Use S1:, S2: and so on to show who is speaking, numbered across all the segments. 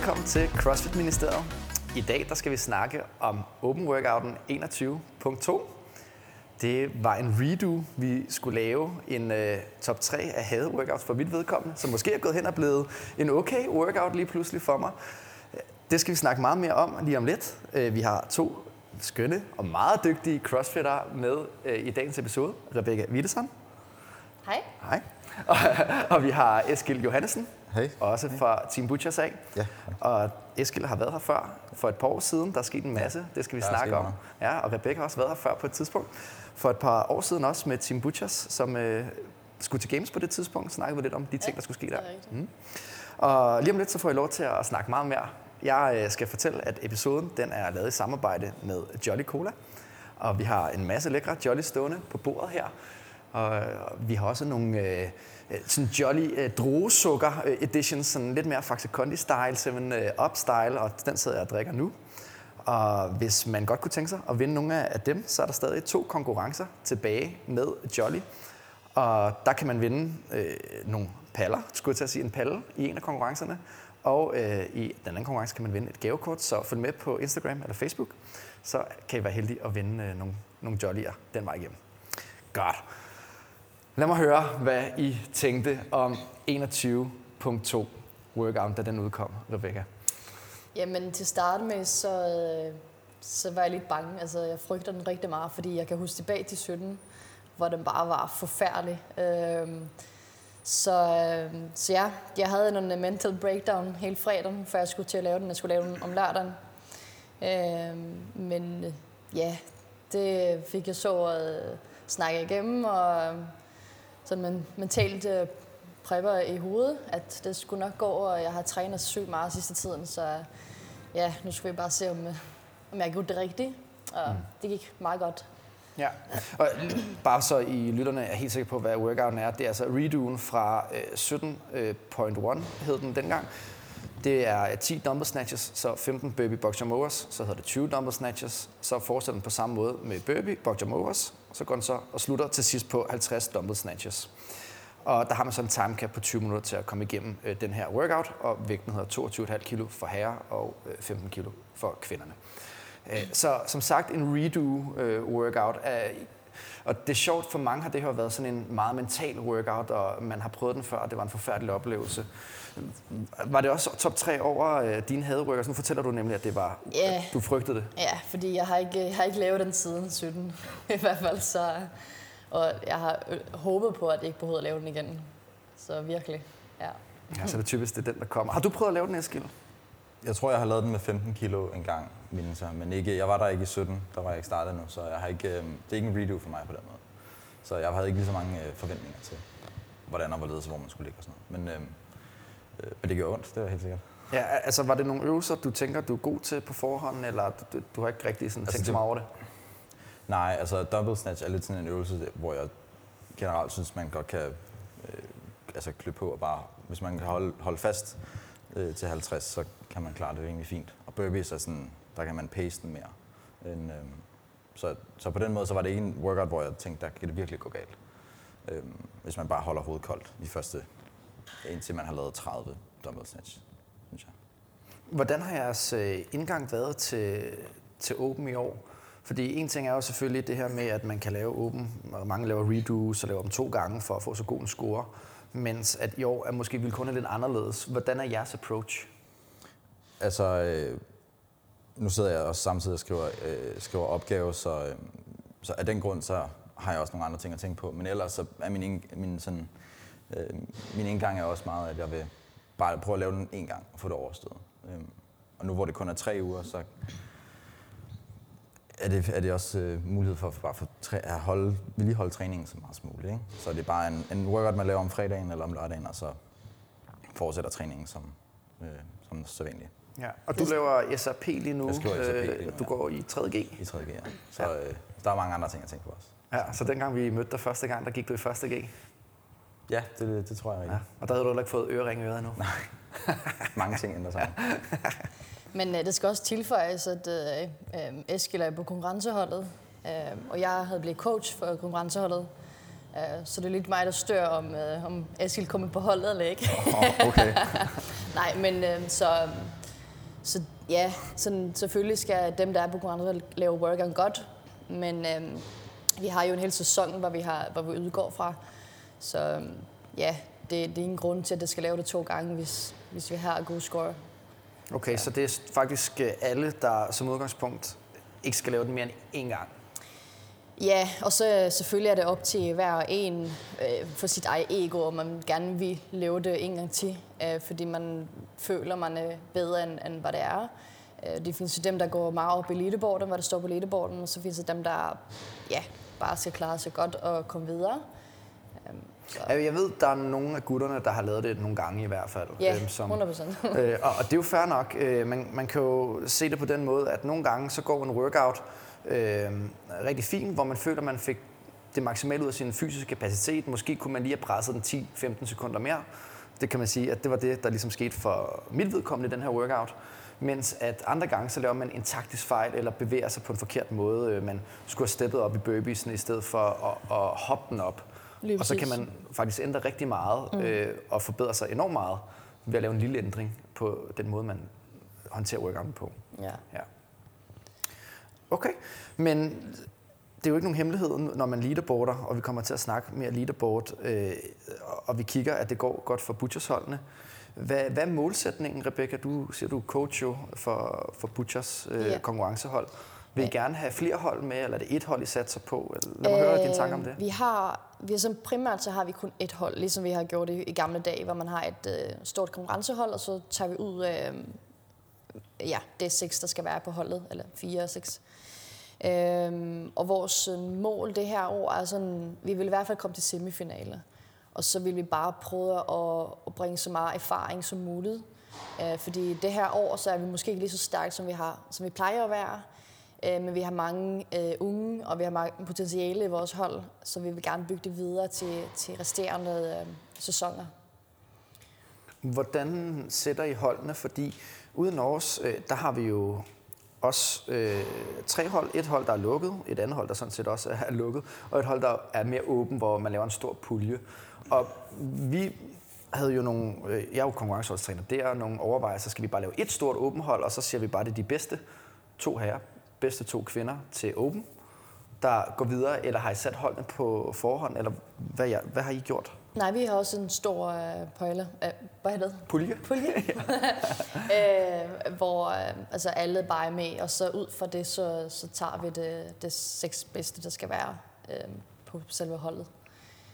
S1: Velkommen til CrossFit Ministeriet. I dag der skal vi snakke om Open Workouten 21.2. Det var en redo, vi skulle lave en uh, top 3 af hade workouts for mit vedkommende, som måske er gået hen og blevet en okay workout lige pludselig for mig. Det skal vi snakke meget mere om lige om lidt. Uh, vi har to skønne og meget dygtige crossfitter med uh, i dagens episode. Rebecca Wittesson.
S2: Hej.
S1: Hej. Og, og vi har Eskil Johannesen.
S3: Hej.
S1: Også fra Team Butchers af.
S3: Ja.
S1: Og Eskil har været her før for et par år siden. Der er sket en masse. Det skal vi
S3: Der er
S1: snakke om.
S3: meget.
S1: Ja, og Rebecca har også været her før på et tidspunkt. For et par år siden også med Team Butchers, som øh, skulle til Games på det tidspunkt. Snakkede vi lidt om de ting, der skulle ske der.
S2: Er.
S1: Mm. Og lige om lidt, så får jeg lov til at snakke meget mere. Jeg øh, skal fortælle, at episoden den er lavet i samarbejde med Jolly Cola. Og vi har en masse lækre Jolly stående på bordet her. Og vi har også nogle øh, sådan Jolly øh, druesukker øh, editions, sådan lidt mere Faxe Kondi style, 7 øh, up style, og den sidder jeg og drikker nu. Og hvis man godt kunne tænke sig at vinde nogle af dem, så er der stadig to konkurrencer tilbage med Jolly. Og der kan man vinde øh, nogle paller, skulle jeg til at sige, en palle i en af konkurrencerne. Og øh, i den anden konkurrence kan man vinde et gavekort, så følg med på Instagram eller Facebook. Så kan I være heldige at vinde øh, nogle, nogle Jolly'er den vej igennem. Godt. Lad mig høre, hvad I tænkte om 21.2 workout, da den udkom, Rebecca.
S2: Jamen til at starte med, så, så var jeg lidt bange. Altså jeg frygter den rigtig meget, fordi jeg kan huske tilbage til 17, hvor den bare var forfærdelig. Øhm, så, øh, så ja, jeg havde en mental breakdown hele fredagen, før jeg skulle til at lave den. Jeg skulle lave den om lørdagen. Øhm, men øh, ja, det fik jeg så øh, at snakke igennem, og sådan men, mentalt øh, prepper i hovedet, at det skulle nok gå, og jeg har trænet sygt meget sidste tiden, så ja, nu skal vi bare se, om, øh, om jeg gjort det rigtigt. Og mm. det gik meget godt.
S1: Ja, og bare så I lytterne er helt sikre på, hvad workouten er. Det er altså redoen fra øh, 17.1 hed den dengang. Det er 10 dumbbell snatches, så 15 burpee box jump overs, så hedder det 20 dumbbell snatches, så fortsætter den på samme måde med burpee box jump overs, så går den så og slutter til sidst på 50 dumbbell snatches. Og der har man så en time cap på 20 minutter til at komme igennem øh, den her workout, og vægten hedder 22,5 kg for herrer og øh, 15 kg for kvinderne. Øh, Så som sagt en redo-workout. Øh, og det er sjovt, for mange har det her været sådan en meget mental workout, og man har prøvet den før, og det var en forfærdelig oplevelse. Var det også top 3 over øh, dine hadeworkouts? Nu fortæller du nemlig, at det var,
S2: Ja.
S1: at du frygtede det.
S2: Ja, fordi jeg har ikke, jeg har ikke lavet den siden 17, i hvert fald. Så, og jeg har øh, håbet på, at jeg ikke behøver at lave den igen. Så virkelig, ja.
S1: Ja, så er det typisk, det er den, der kommer. Har du prøvet at lave den, Eskild?
S3: Jeg tror, jeg har lavet den med 15 kilo en gang, mindes jeg. Men ikke, jeg var der ikke i 17, der var jeg ikke startet nu, så jeg har ikke, øh, det er ikke en redo for mig på den måde. Så jeg havde ikke lige så mange øh, forventninger til, hvordan og hvorledes, hvor man skulle ligge og sådan noget. Men, øh, øh, men det gjorde ondt, det er helt sikkert.
S1: Ja, altså var det nogle øvelser, du tænker, du er god til på forhånd, eller du, du, du har ikke rigtig sådan
S3: Altså,
S1: tænkt så meget over det?
S3: Nej, altså double snatch er lidt sådan en øvelse, hvor jeg generelt synes, man godt kan øh, altså klø på og bare, hvis man kan holde, holde fast øh, til 50, så kan man klare det egentlig fint. Og burpees er sådan, der kan man pace den mere. End, øh, så, så på den måde, så var det ikke en workout, hvor jeg tænkte, der kan det virkelig gå galt. Øh, hvis man bare holder hovedet koldt de første, indtil man har lavet 30 double snatch, synes jeg.
S1: Hvordan har jeres øh, indgang været til, til Open i år? Fordi en ting er jo selvfølgelig det her med, at man kan lave Open, og mange laver redos og laver dem to gange for at få så god en score. Mens at i år er måske vilkårene lidt anderledes. Hvordan er jeres approach?
S3: Altså, øh, nu sidder jeg også samtidig og skriver, øh, skriver opgave, så, øh, så af den grund, så har jeg også nogle andre ting at tænke på. Men ellers så er min, min, sådan, øh, min indgang er også meget, at jeg vil bare prøve at lave den en gang og få det overstået. Øh, og nu hvor det kun er tre uger, så er det, er det også øh, mulighed for bare for træ, at holde, vedligeholde træningen så meget som muligt. Ikke? Så det er bare en, en workout, man laver om fredagen eller om lørdagen, og så fortsætter træningen som, øh, som sædvanligt.
S1: Ja. Og du laver SAP lige nu.
S3: Jeg skriver SAP lige nu,
S1: Du
S3: ja.
S1: går i 3.G.
S3: I 3. G, ja. Så øh, der er mange andre ting at tænke på også.
S1: Ja, så dengang vi mødte dig første gang, der gik du i første G.
S3: Ja, det, det tror jeg
S1: Ja.
S3: ja.
S1: Og der havde du heller ikke fået ørering i øret endnu.
S3: Mange ting ændrer sig.
S2: Men øh, det skal også tilføjes, at øh, øh, Eskild er på konkurrenceholdet, øh, og jeg havde blevet coach for konkurrenceholdet. Øh, så det er lidt mig, der stør, om, øh, om Eskild kommer på holdet eller ikke.
S1: Oh, okay.
S2: Nej, men øh, så, så ja, sådan, selvfølgelig skal dem, der er på konkurrenceholdet, lave workout godt. Men øhm, vi har jo en hel sæson, hvor vi, har, hvor vi udgår fra. Så øhm, ja, det, det er ingen grund til, at det skal lave det to gange, hvis, hvis vi har gode score.
S1: Okay, så det er faktisk alle, der som udgangspunkt ikke skal lave den mere end én gang.
S2: Ja, og så selvfølgelig er det op til hver en øh, for sit eget ego, om man gerne vil lave det en gang til, øh, fordi man føler, man er bedre, end, end hvad det er. Øh, det findes jo dem, der går meget op i leaderboarden, hvad der står på leaderboarden, og så findes der dem, der ja, bare skal klare sig godt og komme videre.
S1: Ja, Jeg ved, der er nogle af gutterne, der har lavet det nogle gange i hvert fald.
S2: Ja,
S1: øhm, som,
S2: 100 procent.
S1: øh, og, og det er jo fair nok. Øh, man, man kan jo se det på den måde, at nogle gange så går en workout øh, rigtig fint, hvor man føler, man fik det maksimale ud af sin fysiske kapacitet. Måske kunne man lige have presset den 10-15 sekunder mere. Det kan man sige, at det var det, der ligesom skete for mit vedkommende i den her workout. Mens at andre gange, så laver man en taktisk fejl, eller bevæger sig på en forkert måde. Øh, Man skulle have steppet op i burpeesen, i stedet for at, at hoppe den op.
S2: Lige
S1: og så kan man faktisk ændre rigtig meget, mm. øh, og forbedre sig enormt meget, ved at lave en lille ændring på den måde, man håndterer workouten på.
S2: Ja.
S1: Ja. Okay, men det er jo ikke nogen hemmelighed, når man leaderboarder, og vi kommer til at snakke mere leaderboard, øh, og vi kigger, at det går godt for Butchers-holdene. Hvad, hvad er målsætningen, Rebecca? Du siger, du er coach jo for, for Butchers øh,
S2: Ja.
S1: konkurrencehold. Vil I gerne have flere hold med, eller er det et hold, I satser på? Lad mig høre dine tanker om det.
S2: Vi har, vi har som primært så har vi kun et hold, ligesom vi har gjort i, i gamle dage, hvor man har et øh, stort konkurrencehold, og så tager vi ud af, ja, det er seks, der skal være på holdet, eller fire og seks. Øhm, og vores øh, mål det her år er sådan, vi vil i hvert fald komme til semifinaler. Og så vil vi bare prøve at, at bringe så meget erfaring som muligt. Øh, fordi det her år, så er vi måske ikke lige så stærke, som vi, har, som vi plejer at være. Øh, men vi har mange øh, unge, og vi har mange potentiale i vores hold, så vi vil gerne bygge det videre til, til resterende øh, sæsoner.
S1: Hvordan sætter I holdene? Fordi uden os, øh, der har vi jo også øh, tre hold. Et hold, der er lukket, et andet hold, der sådan set også er lukket, og et hold, der er mere åben, hvor man laver en stor pulje. Og vi havde jo nogle, øh, jeg er jo konkurrenceholdstræner der, og nogle overvejelser, skal vi bare lave et stort åben hold, og så siger vi bare, det er de bedste to herrer, bedste to kvinder til åben, der går videre, eller har I sat holdene på forhånd, eller hvad, jeg, hvad har I gjort?
S2: Nej, vi har også en stor øh, pøjle. Øh, hvad hedder det?
S1: Pulje?
S2: Pulje. øh, hvor øh, altså alle bare er med, og så ud fra det, så, så tager vi det, det seks bedste, der skal være øh, på selve holdet.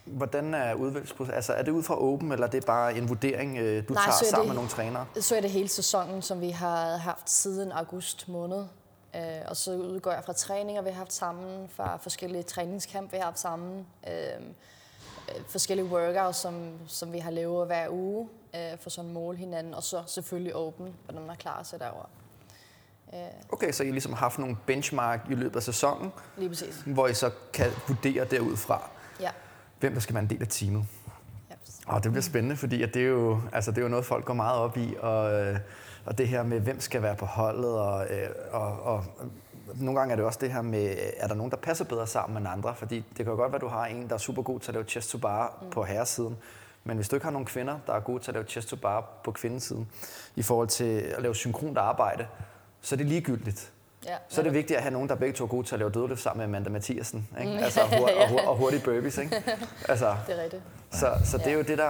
S1: Hvordan er udvalgsprocessen? Altså, er det ud fra åben, eller er det bare en vurdering, øh, du
S2: Nej,
S1: tager
S2: er
S1: sammen
S2: det-
S1: med nogle trænere?
S2: Så er det hele sæsonen, som vi har haft siden august måned. Øh, og så udgår jeg fra træninger, vi har haft sammen, fra forskellige træningskamp, vi har haft sammen. Øh, forskellige workouts, som, som vi har lavet hver uge, øh, for sådan at måle hinanden. Og så selvfølgelig åben, hvordan man klarer sig derovre. Øh,
S1: Okay, så I ligesom har haft nogle benchmark i løbet af sæsonen,
S2: lige præcis.
S1: hvor I så kan vurdere derudfra,
S2: Ja.
S1: hvem der skal være en del af teamet. Og det bliver spændende, fordi at det, er jo, altså det er jo noget, folk går meget op i, og, øh, og det her med, hvem skal være på holdet, og, øh, og, og nogle gange er det også det her med, er der nogen, der passer bedre sammen end andre? Fordi det kan jo godt være, at du har en, der er super god til at lave chest to bar mm. på herresiden, men hvis du ikke har nogen kvinder, der er gode til at lave chest to bar på kvindesiden, i forhold til at lave synkront arbejde, så er det ligegyldigt.
S2: ja.
S1: Så er det vigtigt at have nogen, der begge to er gode til at lave dødløft sammen med Amanda Mathiasen. Ikke? Altså, og, hur- og, hur- og hurtige burpees. Ikke? Altså,
S2: Det er rigtigt.
S1: så, så det er jo det, der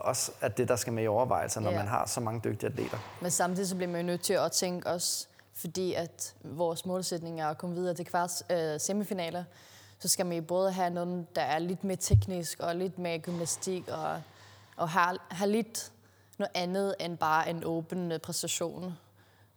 S1: også er det, der skal med i overvejelser, når
S2: Ja.
S1: man har så mange dygtige atleter.
S2: Men samtidig så bliver man jo nødt til at tænke også, fordi at vores målsætning er at komme videre til kvarts øh, semifinaler, så skal man både have nogen, der er lidt mere teknisk og lidt mere gymnastik og, og have, have lidt noget andet end bare en åben øh, præstation.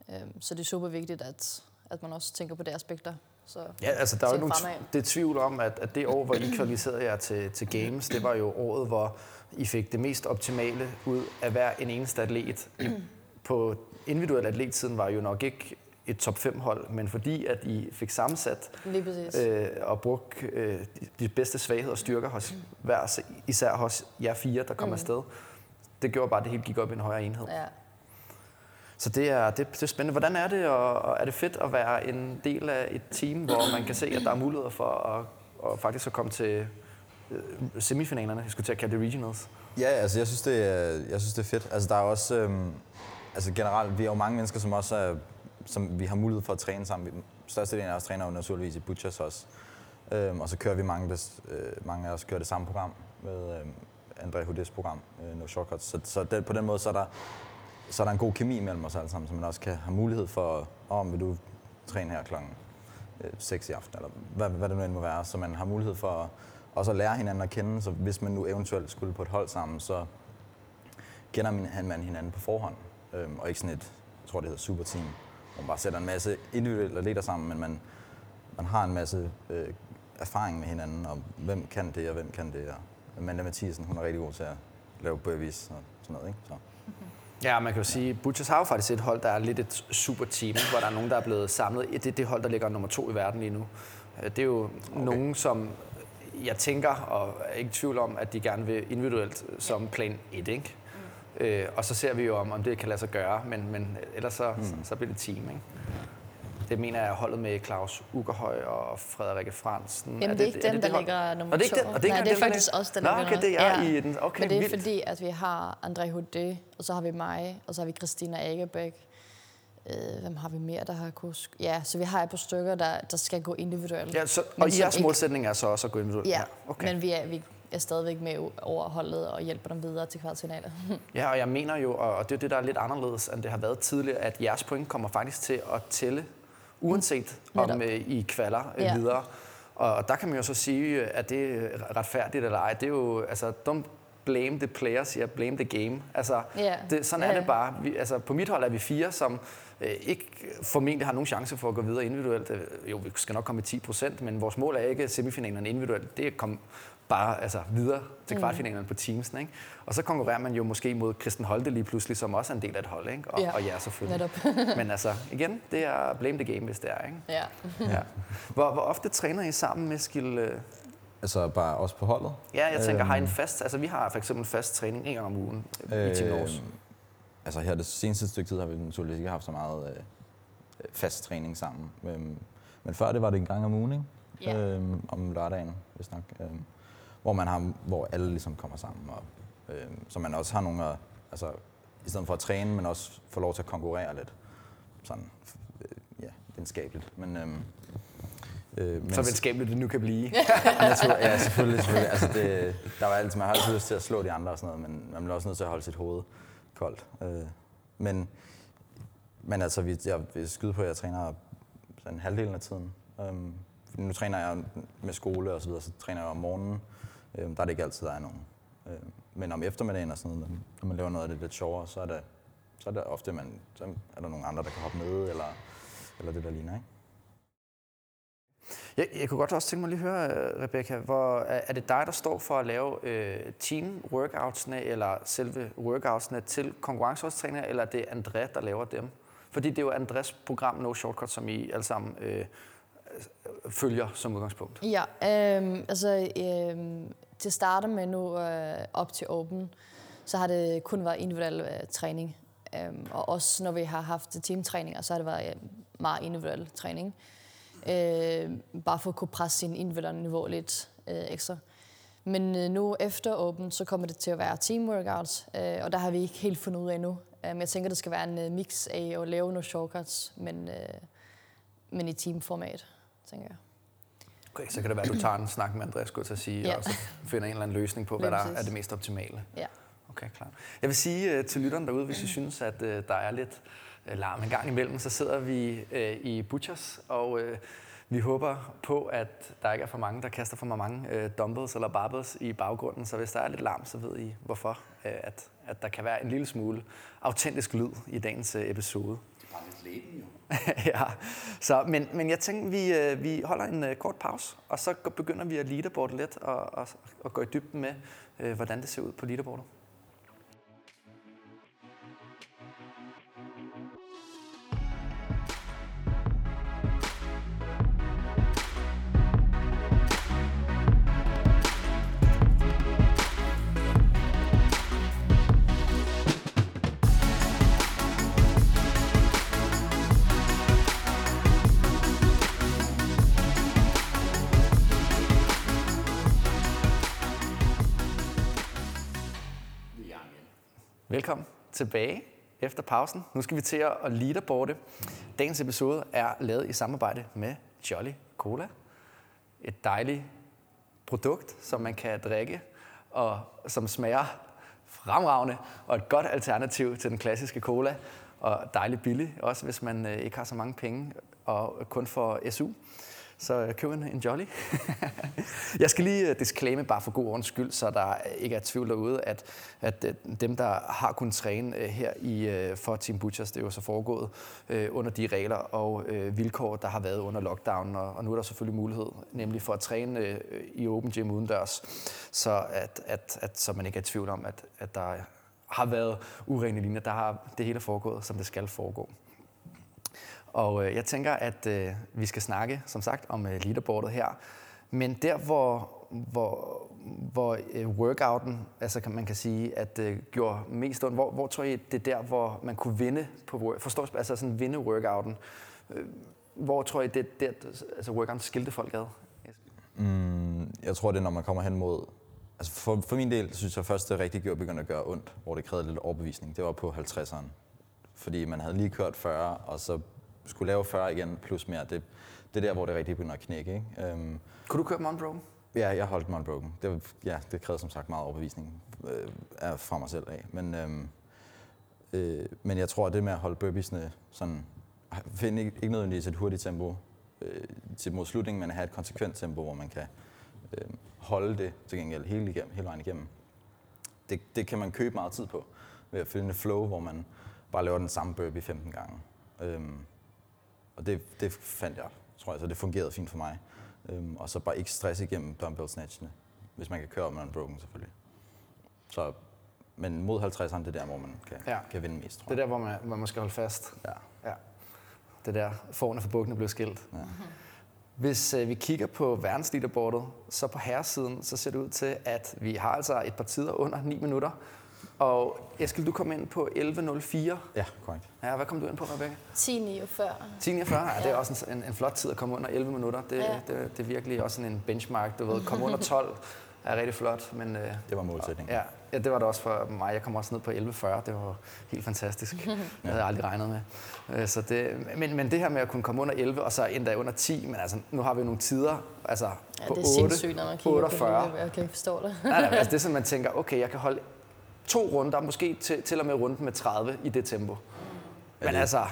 S2: Øhm, så det er super vigtigt, at, at man også tænker på de aspekter. Så,
S1: Ja, altså der er jo nogen det er tvivl om, at, at det år, hvor I kvalificerede jer til, til Games, det var jo året, hvor I fik det mest optimale ud af hver en eneste atlet på individuel atlettiden var jo nok ikke et top 5 hold, men fordi at I fik sammensat øh, og brugt øh, de- de bedste svagheder og styrker hos hver, især hos jer fire, der kom mm. afsted, det gjorde bare, at det hele gik op i en højere enhed.
S2: Ja.
S1: Så det er, det, det er spændende. Hvordan er det, og, og er det fedt at være en del af et team, hvor man kan se, at der er muligheder for at, og faktisk at komme til øh, semifinalerne? Jeg skulle til at kalde det regionals.
S3: Ja, altså jeg synes, det er, jeg synes, det er fedt. Altså der er også, øhm, altså generelt, vi er jo mange mennesker, som også er, som vi har mulighed for at træne sammen. Vi- Størstedelen af os træner jo naturligvis i Butchers også. Øhm, og så kører vi mange, der, øh, mange af os kører det samme program med øh, André Hudes program, øh, No Shortcuts. Så, så det, på den måde, så er, der, så er der en god kemi mellem os alle sammen, så man også kan have mulighed for, om vil du træne her klokken øh, 6 i aften, eller hvad, hvad det nu end må være. Så man har mulighed for at, også at lære hinanden at kende, så hvis man nu eventuelt skulle på et hold sammen, så kender man hinanden på forhånd. Øhm, og ikke sådan et, jeg tror det hedder superteam, man bare sætter en masse individuelle atleter sammen, men man, man har en masse øh, erfaring med hinanden, og hvem kan det, og hvem kan det. Og Amanda Mathisen, hun er rigtig god til at lave burpees og sådan noget, ikke? Så.
S1: Ja, man kan jo sige, Butchers har jo faktisk et hold, der er lidt et super team, hvor der er nogen, der er blevet samlet. Det er det hold, der ligger nummer to i verden lige nu. Øh, Det er jo okay. nogen, som jeg tænker, og er ikke i tvivl om, at de gerne vil individuelt som plan 1, ikke? Øh, og så ser vi jo, om, om det kan lade sig gøre, men, men ellers så, mm. så, så bliver det team, ikke? Det mener jeg er holdet med Claus Ugerhøj og Frederikke Fransen.
S2: Jamen, det er ikke den, der
S1: hold?
S2: ligger nummer
S1: Og det er ikke
S2: to.
S1: den, og det er,
S2: Nej, det er
S1: den, der
S2: faktisk
S1: ligger-
S2: også den,
S1: Nå,
S2: der
S1: okay, det er
S2: Ja.
S1: i den. Okay,
S2: Men det er
S1: vildt.
S2: fordi, at vi har André Houdet, og så har vi mig, og så har vi Christina Agerbæk. Øh, hvem har vi mere, der har kunnet... Ja, så vi har et par stykker, der, der skal gå individuelt.
S1: Ja, så, og jeres
S2: ikke-
S1: målsætning er så også at gå individuelt?
S2: Ja,
S1: okay.
S2: men vi er, vi er stadigvæk med over holdet og hjælper dem videre til kvartfinaler.
S1: Ja, og jeg mener jo, og det er det, der er lidt anderledes, end det har været tidligere, at jeres point kommer faktisk til at tælle, uanset om
S2: Netop.
S1: øh, I kvaller øh,
S2: Ja.
S1: videre. Og der kan man jo så sige, at det er retfærdigt eller ej. Det er jo, altså, don't blame the player, siger blame the game. Altså,
S2: Ja.
S1: det, sådan
S2: Ja,
S1: er det bare. Vi, altså, på mit hold er vi fire, som øh, ikke formentlig har nogen chance for at gå videre individuelt. Øh, Jo, vi skal nok komme i 10 procent, men vores mål er ikke semifinalerne individuelt. Det er at komme bare altså, videre til kvartfinalerne på teamsen. Ikke? Og så konkurrerer man jo måske mod Kristen Holte lige pludselig, som også er en del af et hold, ikke? Og,
S2: Ja,
S1: og jer selvfølgelig.
S2: netop.
S1: Men altså, igen, det er blame the game, hvis det er. Ikke?
S2: ja.
S1: Ja. Hvor, hvor ofte træner I sammen med Skil? øh?
S3: Altså bare også på holdet.
S1: Ja, jeg tænker, har I en
S3: Øhm.
S1: fast... Altså, vi har for eksempel fast træning en gang om ugen øh, i Team.
S3: Altså her det seneste stykke tid har vi naturligvis ikke haft så meget øh, fast træning sammen. Øhm, men før det var det en gang om ugen, ikke?
S2: Ja.
S3: Øhm, om lørdagen, hvis nok. Øhm, hvor, man har, hvor alle ligesom kommer sammen. Og, øhm, så man også har nogle at, altså, i stedet for at træne, men også få lov til at konkurrere lidt. Sådan, øh, ja, venskabeligt. Men, øhm, øh, men
S1: Så venskabeligt det nu kan blive.
S3: Natur, ja, selvfølgelig. selvfølgelig. Altså det, der var altid, man har altid lyst til at slå de andre og sådan noget, men man bliver også nødt til at holde sit hoved koldt. Øh, men, men altså, vi, jeg vil skyde på, at jeg træner sådan halvdelen af tiden. Øh, nu træner jeg med skole og så videre, så træner jeg om morgenen. Øh, der er det ikke altid, der er nogen. Øh, men om eftermiddagen og sådan noget, når man laver noget af det lidt sjovere, så er det, så er det ofte, man, så er der nogle andre, der kan hoppe med, eller, eller det, der ligner, ikke?
S1: Jeg, jeg kunne godt også tænke mig lige at høre, øh, Rebecca, hvor, er det dig, der står for at lave øh, team-workoutsene eller selve workoutsene til konkurrenceholdstræner, eller er det André, der laver dem? Fordi det er jo Andres program No Shortcut, som I alle sammen øh, øh følger som udgangspunkt.
S2: Ja, øh, altså øh, til at starte med nu øh, op til Open, så har det kun været individuel øh, træning. Øh, og også når vi har haft teamtræninger, så har det været øh, meget individuel træning. Øh, bare for at kunne presse sin individuelle niveau lidt øh, ekstra. Men øh, nu efter Open, så kommer det til at være team workouts, øh, og der har vi ikke helt fundet ud af endnu. Um, jeg tænker, det skal være en øh, mix af at lave nogle shortcuts, men, øh, men i teamformat, tænker jeg.
S1: Okay, så kan det være, at du tager en snak med Andreas, til at sige,
S2: Ja.
S1: og så finder en eller anden løsning på, hvad der er det mest optimale.
S2: Ja.
S1: Okay, klart. Jeg vil sige uh, til lytterne derude, hvis I synes, at uh, der er lidt larm en gang imellem, så sidder vi uh, i Butchers, og uh, vi håber på, at der ikke er for mange, der kaster for mange uh, dumbbells eller barbells i baggrunden. Så hvis der er lidt larm, så ved I, hvorfor uh, at, at der kan være en lille smule autentisk lyd i dagens uh, episode.
S4: Det er bare lidt leben jo.
S1: ja, så, men, men jeg tænker, vi, øh, vi holder en øh, kort pause, og så begynder vi at leaderboarde lidt og, og, og gå i dybden med, øh, hvordan det ser ud på leaderboardet. Tilbage efter pausen. Nu skal vi til at leaderboarde. Dagens episode er lavet i samarbejde med Jolly Cola. Et dejligt produkt, som man kan drikke, og som smager fremragende, og et godt alternativ til den klassiske cola, og dejligt billig, også hvis man øh, ikke har så mange penge, og kun får SU. Så øh, køb en, en Jolly. jeg skal lige øh, disclaime, bare for god ordens skyld, så der ikke er tvivl derude, at, at øh, dem, der har kunnet træne øh, her i, for Team Butchers, det er jo så foregået under de regler og vilkår, der har været under lockdown. Og, og nu er der selvfølgelig mulighed, nemlig for at træne i Open Gym udendørs, så, at, at, at, så man ikke er i tvivl om, at, at der har været urene linjer. Der har det hele foregået, som det skal foregå. Og øh, jeg tænker, at øh, vi skal snakke, som sagt, om øh, leaderboardet her. Men der, hvor, hvor, hvor øh, workouten, altså kan man kan sige, at øh, gjorde mest ondt, hvor, hvor tror I, det er der, hvor man kunne vinde på forstår altså sådan vinde workouten? Øh, hvor tror I, det er der, altså workouten skilte folk ad?
S3: Mm, jeg tror, det er, når man kommer hen mod... Altså for, for min del synes jeg først, det rigtig gjorde begyndte at gøre ondt, hvor det krævede lidt overbevisning. Det var på 50'eren. Fordi man havde lige kørt 40, og så skulle lave 40 igen plus mere, det, det er der, hvor det rigtig begynder at knække. Ikke? Um,
S1: Kunne du køre dem unbroken?
S3: Ja, jeg holdt mig unbroken. Det, ja, det krævede som sagt meget overbevisning øh, fra mig selv af. Men, øhm, øh, men jeg tror, at det med at holde burpeesene sådan, finde ikke, ikke nødvendigvis et hurtigt tempo øh, til mod slutningen, men have et konsekvent tempo, hvor man kan øh, holde det til gengæld hele, igennem, hele vejen igennem. Det, det kan man købe meget tid på ved at finde et flow, hvor man bare laver den samme burpee 15 gange. Øhm, og det, det fandt jeg, tror jeg, så det fungerede fint for mig. Øhm, og så bare ikke stress igennem dumbbell snatchene, hvis man kan køre med en broken selvfølgelig. Så, men mod 50'erne, det er der, hvor man kan, ja. kan vinde mest, tror
S1: jeg. Det er der, hvor man, hvor man skal holde fast.
S3: Ja. ja.
S1: Det der, forne for bukkene blev skilt. Ja. Hvis øh, vi kigger på verdensleaderboardet, så på herresiden, så ser det ud til, at vi har altså et par tider under 9 minutter. Og Eskild, du kom ind på 11.04.
S3: Ja, korrekt.
S1: Ja, hvad kom du ind på, Rebecca?
S2: 10.49.
S1: 10.49, ja, det er også en, en flot tid at komme under 11 minutter. Det, ja. det, det er virkelig også en benchmark, du ved. Komme under 12 er rigtig flot, men... Øh,
S3: det var målsætningen.
S1: Ja, ja, det var det også for mig. Jeg kom også ned på 11.40. Det var helt fantastisk. Det havde jeg aldrig regnet med. Øh, så det, men, men det her med at kunne komme under 11, og så endda under 10, men altså, nu har vi nogle tider altså,
S2: ja, på det er 8, sindssygt, når man kigger 48. på det. Jeg kan ikke forstå det.
S1: nej, nej, altså, det er sådan, man tænker, okay, jeg kan holde to runder, måske til, til og med runden med 30 i det tempo.
S3: Men ja, altså...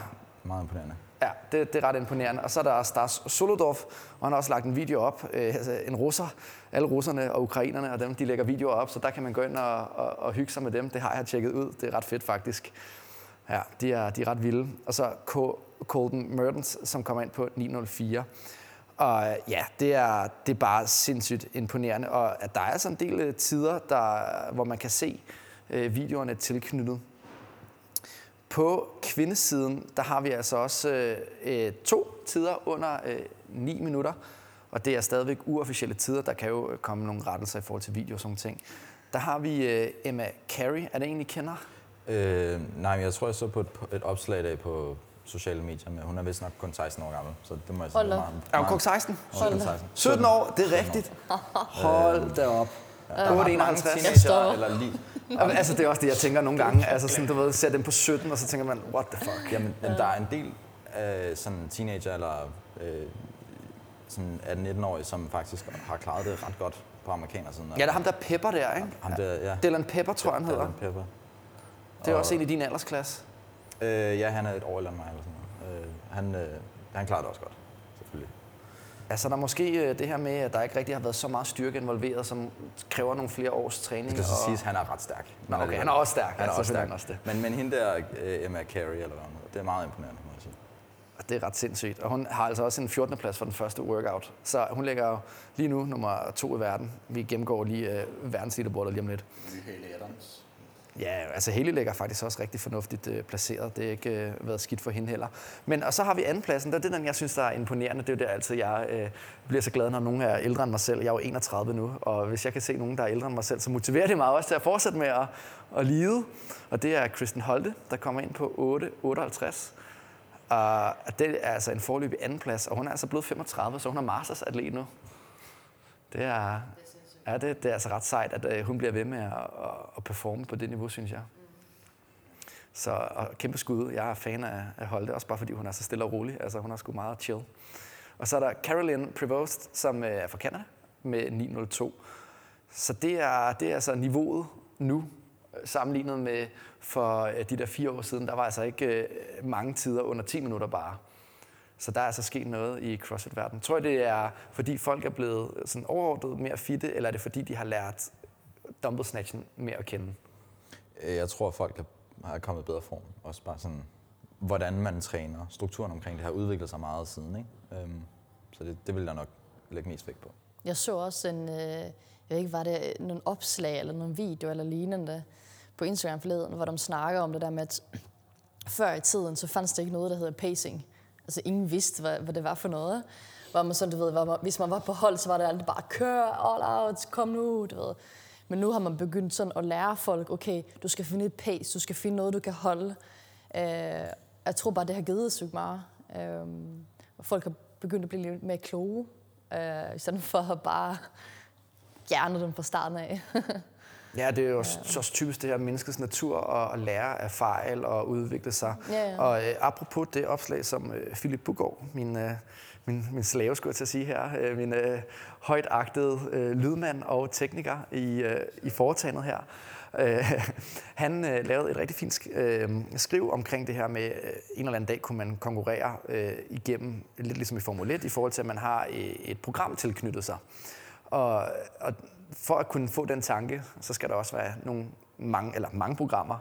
S3: Meget imponerende.
S1: Ja, det, det er ret imponerende. Og så er der Stas Solodov, og han har også lagt en video op. Øh, altså en russer, alle russerne og ukrainerne, og dem, de lægger videoer op, så der kan man gå ind og, og, og hygge sig med dem. Det har jeg tjekket ud. Det er ret fedt faktisk. Ja, de er, de er ret vilde. Og så Colton Mertens, som kommer ind på 904. Og ja, det er, det er bare sindssygt imponerende. Og at der er sådan en del øh, tider, der, hvor man kan se, øh, videoerne tilknyttet. På kvindesiden, der har vi altså også øh, øh to tider under øh, 9 minutter, og det er stadigvæk uofficielle tider. Der kan jo komme nogle rettelser i forhold til video og sådan ting. Der har vi øh, Emma Carey. Er det en, I kender?
S3: Øh, nej, jeg tror, jeg så på et, et opslag af på sociale medier, men hun er vist nok kun 16 år gammel, så det må jeg sige.
S1: Hold
S3: da.
S1: Er hun kun 16? Hold 16. 17 år, det er rigtigt. Hold da op. Ja, 851.
S3: Eller lige.
S1: altså, det er også det, jeg tænker nogle gange. Altså, sådan, du ved, sæt dem på 17, og så tænker man, what the fuck?
S3: Jamen, ja. der er en del af sådan teenager eller øh, sådan 18-19-årige, som faktisk har klaret det ret godt på amerikaner siden.
S1: Ja, der er ham der Pepper der, ikke?
S3: Ham der, ja.
S1: Dylan Pepper, tror jeg, han hedder.
S3: Dylan Pepper.
S1: Det er og, også en i din aldersklasse.
S3: Øh, ja, han er et år eller mig eller sådan noget. Øh, han, øh, han klarer det også godt.
S1: Altså, der er måske øh, det her med, at der ikke rigtig har været så meget styrke involveret, som kræver nogle flere års træning.
S3: Det skal så og... siges, at han er ret stærk.
S1: Nå, okay, han er også stærk.
S3: Han er også stærk. Også det. Men, men hende der, uh, Emma Carey, eller hvad hun det er meget imponerende, må jeg sige.
S1: Det er ret sindssygt. Og hun har altså også en 14. plads for den første workout. Så hun ligger jo lige nu nummer to i verden. Vi gennemgår lige uh, verdensleaderbordet lige om lidt.
S3: Haley Adams.
S1: Ja, altså Haley ligger faktisk også rigtig fornuftigt øh, placeret. Det har ikke øh, været skidt for hende heller. Men og så har vi andenpladsen. Det er den, jeg synes, der er imponerende. Det er jo der altid, jeg øh, bliver så glad, når nogen er ældre end mig selv. Jeg er jo 31 nu, og hvis jeg kan se nogen, der er ældre end mig selv, så motiverer det mig også til at fortsætte med at, at lide. Og det er Kristen Holte, der kommer ind på 8,58. Og ah, det er altså en forløbig andenplads, og hun er altså blevet 35, så hun er masters atlet nu. Det er, Ja, det, det er altså ret sejt, at øh, hun bliver ved med at, at, at performe på det niveau, synes jeg. Så og kæmpe skud. Jeg er fan af, af Holte, også bare fordi hun er så stille og rolig. Altså hun er sgu meget chill. Og så er der Caroline Prevost, som øh, er fra Canada med 902. Så det er, det er altså niveauet nu, øh, sammenlignet med for øh, de der fire år siden. Der var altså ikke øh, mange tider under 10 minutter bare. Så der er altså sket noget i CrossFit-verdenen. Tror jeg, det er, fordi folk er blevet sådan overordnet mere fitte, eller er det fordi, de har lært dumbbell snatchen mere at kende?
S3: Øh, Jeg tror, at folk er kommet i bedre form. Også bare sådan, hvordan man træner. Strukturen omkring det har udviklet sig meget siden. Ikke? Øhm, så det, det vil jeg nok lægge mest vægt på.
S2: Jeg så også en, øh, jeg ved ikke, var det nogle opslag eller nogle video eller lignende på Instagram forleden, hvor de snakker om det der med, at før i tiden, så fandt der ikke noget, der hedder pacing. Altså ingen vidste, hvad, hvad det var for noget. Hvor man sådan, du ved, hvor man, hvis man var på hold, så var det altid bare, kør, all out, kom nu, du ved. Men nu har man begyndt sådan at lære folk, okay, du skal finde et pace, du skal finde noget, du kan holde. Øh, jeg tror bare, det har givet sygt meget. Øh, folk har begyndt at blive lidt mere kloge, øh, i stedet for at bare gerne dem fra starten af.
S1: Ja, det er jo også, også typisk det her menneskets natur at, at lære af fejl og udvikle sig.
S2: Ja, ja.
S1: Og øh, apropos det opslag, som øh, Philip Bugård, min, øh, min, min slave, skulle jeg til at sige her, øh, min øh, højt agtede øh, lydmand og tekniker i, øh, i foretagendet her, øh, han øh, lavede et rigtig fint øh, skriv omkring det her med, øh, en eller anden dag kunne man konkurrere øh, igennem, lidt ligesom i Formel 1, i forhold til, at man har øh, et program tilknyttet sig. Og, og for at kunne få den tanke, så skal der også være nogle mange, eller mange programmer,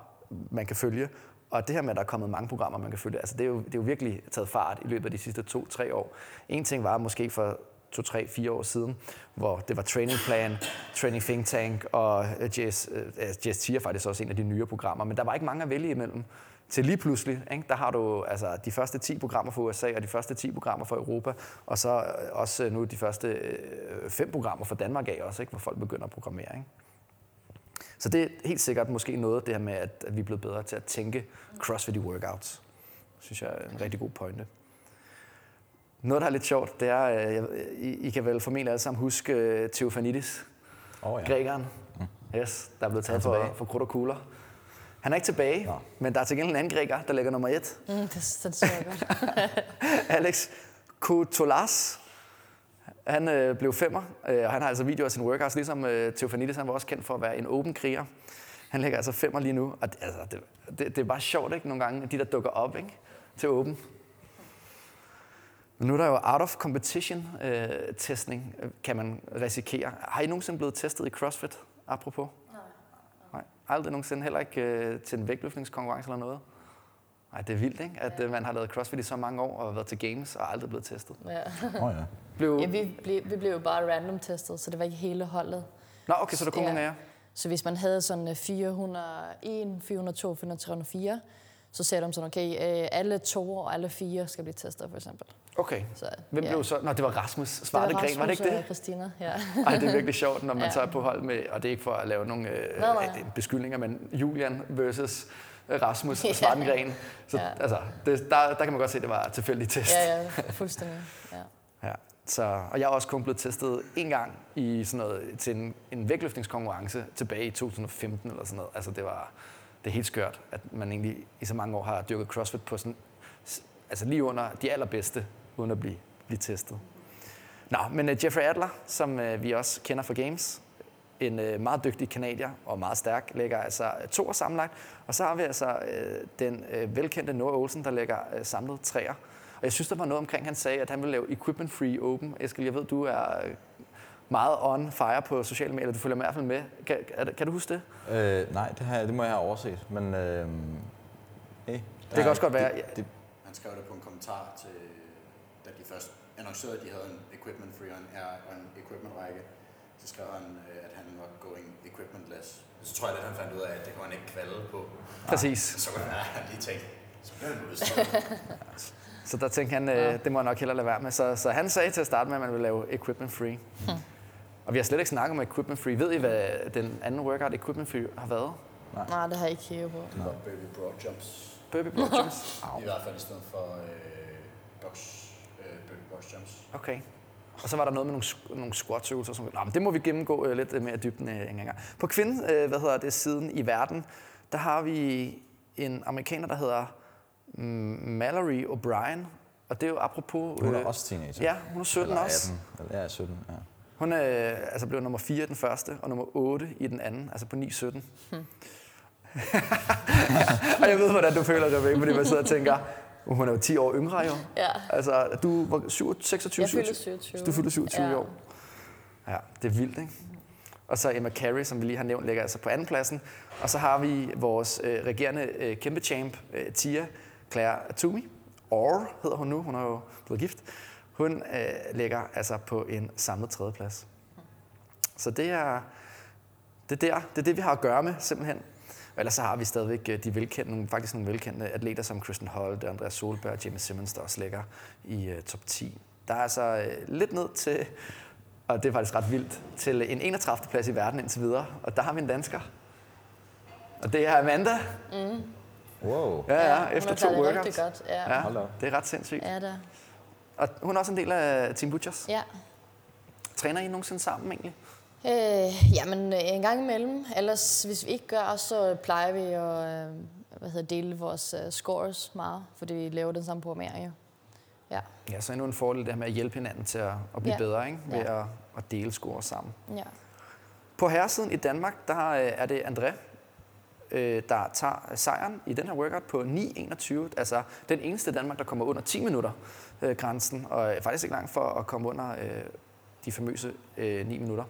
S1: man kan følge. Og det her med, at der er kommet mange programmer, man kan følge, altså det er jo, det er jo virkelig taget fart i løbet af de sidste to-tre år. En ting var måske for to, tre, fire år siden, hvor det var Training Plan, Training Think Tank og øh, JS, øh, JS 10 er faktisk også en af de nye programmer, men der var ikke mange at vælge imellem. Til lige pludselig, ikke? der har du altså, de første 10 programmer for USA og de første 10 programmer for Europa, og så øh, også øh, nu de første øh, fem programmer for Danmark af også, ikke? hvor folk begynder at programmere. Ikke? Så det er helt sikkert måske noget, det her med, at vi er blevet bedre til at tænke CrossFit i workouts. synes jeg er en rigtig god pointe. Noget, der er lidt sjovt, det er, øh, I, I kan vel formentlig alle sammen huske øh, Theofanidis,
S3: Oh, ja.
S1: grækeren. Yes, der er blevet taget for, for krudt og kugler. Han er ikke tilbage,
S3: Nå.
S1: men der er til gengæld en anden græker, der ligger nummer et.
S2: Mm, det, det så jeg godt.
S1: Alex Koutolas. Han øh, blev femmer, øh, og han har altså videoer af sine workouts, ligesom øh, Theofanidis, han var også kendt for at være en åben kriger. Han ligger altså femmer lige nu, og det, altså, det, det, det er bare sjovt, ikke, nogle gange, de der dukker op ikke, til åben. Men nu er der jo out of competition øh, testning, øh, kan man risikere. Har I nogensinde blevet testet i CrossFit, apropos? Aldrig nogensinde, heller ikke øh, til en vægtløftningskonkurrence eller noget? Nej, det er vildt, ikke? At ja. man har lavet CrossFit i så mange år og været til games og aldrig blevet testet.
S2: Ja.
S3: Oh, ja.
S1: Blev...
S2: Ja, vi, blev, vi blev jo bare random testet, så det var ikke hele holdet.
S1: Nå, okay, så der kom
S2: Ja.
S1: nogle af jer.
S2: Så hvis man havde sådan øh, 401, 402, 404, så sagde de sådan, okay, øh, alle to og alle fire skal blive testet, for eksempel.
S1: Okay.
S2: Så,
S1: Hvem
S2: ja.
S1: blev så? Nå, det var Rasmus Svartegren, var det ikke
S2: og
S1: det?
S2: Christina, ja.
S1: Ej, det er virkelig sjovt, når man
S2: Ja.
S1: så er på hold med, og det er ikke for at lave nogle øh,
S2: Nej, nej.
S1: øh, beskyldninger, men Julian versus øh, Rasmus
S2: Ja.
S1: Svartegren. Så
S2: Ja.
S1: altså, det, der, der kan man godt se, at det var et tilfældigt test.
S2: ja, ja, fuldstændig. Ja.
S1: Ja. Så, og jeg er også kun blevet testet en gang i sådan noget, til en, en vægtløftningskonkurrence tilbage i 2015 eller sådan noget. Altså det var det er helt skørt, at man egentlig i så mange år har dyrket CrossFit på sådan, altså lige under de allerbedste, uden at blive, blive testet. Nå, men uh, Jeffrey Adler, som uh, vi også kender fra Games, en uh, meget dygtig kanadier og meget stærk, lægger altså to sammenlagt. Og så har vi altså uh, den uh, velkendte Noah Olsen, der lægger uh, samlet træer. Og jeg synes, der var noget omkring, han sagde, at han ville lave Equipment Free Open. Eskild, jeg ved, du er meget on fire på sociale medier. Du følger i hvert fald med. Kan, er, kan du huske det?
S3: Øh, nej, det, har, det må jeg have overset. Men øh, hey,
S1: Det kan også godt være.
S3: Det, det,
S4: Han skrev det på en kommentar til, da de først annoncerede, at de havde en equipment free og en, og en equipment række. Så skrev han, øh, at han var going equipmentless. Så tror jeg, at han fandt ud af, at det kunne han ikke kvalde på.
S1: Præcis.
S4: Så kunne han lige tænkt, så bliver han udstedet.
S1: Så der tænkte han, øh, det må jeg nok hellere lade være med. Så, så han sagde til at starte med, at man ville lave Equipment Free. Og vi har slet ikke snakket om Equipment Free. Ved I, hvad den anden workout Equipment Free har været?
S2: Nej, det har jeg ikke kigget på.
S4: Det var baby broad jumps.
S1: Burpee Broad Jumps?
S4: I hvert fald i stedet for øh, box, øh, baby box jumps.
S1: Okay. Og så var der noget med nogle, nogle squat-øvelser. Som, Nå, men det må vi gennemgå øh, lidt mere dybden øh, en gang. På kvinde, øh, hvad hedder det, siden i verden, der har vi en amerikaner, der hedder mm, Mallory O'Brien. Og det er jo apropos...
S3: Hun er
S1: øh,
S3: også teenager.
S1: Ja, hun er 17
S3: Eller
S1: også.
S3: 18. Eller, ja, 17, ja.
S1: Hun er altså blev nummer 4 i den første, og nummer 8 i den anden, altså på 9-17.
S2: Hmm.
S1: og jeg ved, hvordan du føler, Rebecca, fordi man sidder og tænker, "Uh, hun er jo 10 år yngre jo.
S2: Ja.
S1: Altså, du var 27, 26,
S2: Jeg fylder
S1: 27.
S2: 27.
S1: Du fylder 27
S2: Ja.
S1: år. Ja, det er vildt, ikke? Og så Emma Carey, som vi lige har nævnt, ligger altså på andenpladsen. Og så har vi vores øh, regerende øh, kæmpe champ, øh, Tia Claire Toomey. Or hedder hun nu, hun er jo blevet gift. Hun øh, ligger altså på en samlet tredjeplads. Så det er, det, er der, det er det, vi har at gøre med, simpelthen. Og ellers så har vi stadigvæk øh, de velkendte, nogle, faktisk nogle velkendte atleter som Kristen Holt, Andreas Solberg og Jamie Simmons, der også ligger i uh, top 10. Der er altså øh, lidt ned til, og det er faktisk ret vildt, til en 31. plads i verden indtil videre. Og der har vi en dansker. Og det er Amanda.
S3: Wow.
S1: Ja, ja, efter to
S2: rigtig godt. Ja,
S1: Ja, det er ret sindssygt.
S2: ja der.
S1: Og hun er også en del af Team Butchers.
S2: Ja.
S1: Træner I nogensinde sammen egentlig?
S2: Øh, jamen, øh, en gang imellem. Ellers, hvis vi ikke gør, så plejer vi at øh, hvad hedder, dele vores øh, scores meget, fordi vi laver den samme programmering. jo. Ja,
S1: Ja, så endnu en fordel det her med at hjælpe hinanden til at, at blive
S2: Ja.
S1: bedre, ikke? Ved
S2: Ja.
S1: at, at dele score sammen.
S2: ja.
S1: På herresiden i Danmark, der øh, er det André, der tager sejren i den her workout på 9.21. Altså den eneste i Danmark, der kommer under 10 minutter øh, grænsen, og er faktisk ikke langt for at komme under øh, de famøse øh, 9 minutter.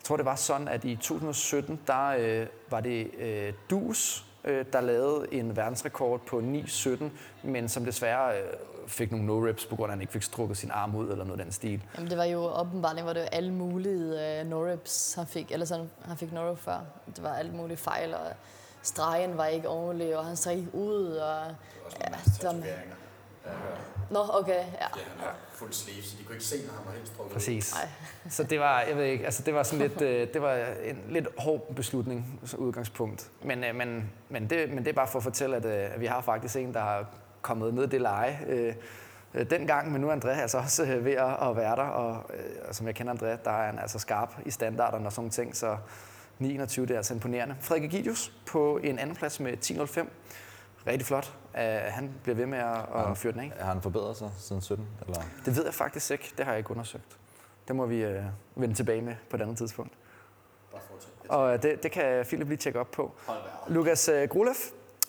S1: Jeg tror, det var sådan, at i 2017, der øh, var det øh, Dus, øh, der lavede en verdensrekord på 9.17, men som desværre øh, fik nogle no-reps, på grund af, at han ikke fik strukket sin arm ud eller noget af den stil.
S2: Jamen, det var jo åbenbart, hvor det var alle mulige uh, no-reps, han fik, eller sådan, han fik no før. Det var alle mulige fejl, og stregen var ikke ordentlig, og han ikke ud, og... Ja, det var,
S4: Tatoveringer. Ja,
S2: nå, okay, ja.
S4: ja, han har fuld sleeve, så de kunne ikke se, når han var helt strukket.
S1: Præcis.
S2: Nej.
S1: Så det var, jeg ved ikke, altså det var sådan lidt, øh, det var en lidt hård beslutning som udgangspunkt. Men, øh, men, men, det, men det er bare for at fortælle, at, øh, at vi har faktisk en, der har kommet ned i det leje øh, øh, dengang, men nu er André altså også ved at, være der, og, øh, og som jeg kender André, der er han altså skarp i standarderne og sådan nogle ting, så 29, det er altså imponerende. Frederik Egidius på en anden plads med 10.05. Rigtig flot. Uh, han bliver ved med at, at fyre den af.
S3: Har han forbedret sig siden 17? Eller?
S1: Det ved jeg faktisk ikke. Det har jeg ikke undersøgt. Det må vi øh, vende tilbage med på et andet tidspunkt.
S4: Bare fortsæt.
S1: Og øh, det, det kan Philip lige tjekke op på. Lukas øh, Grulev,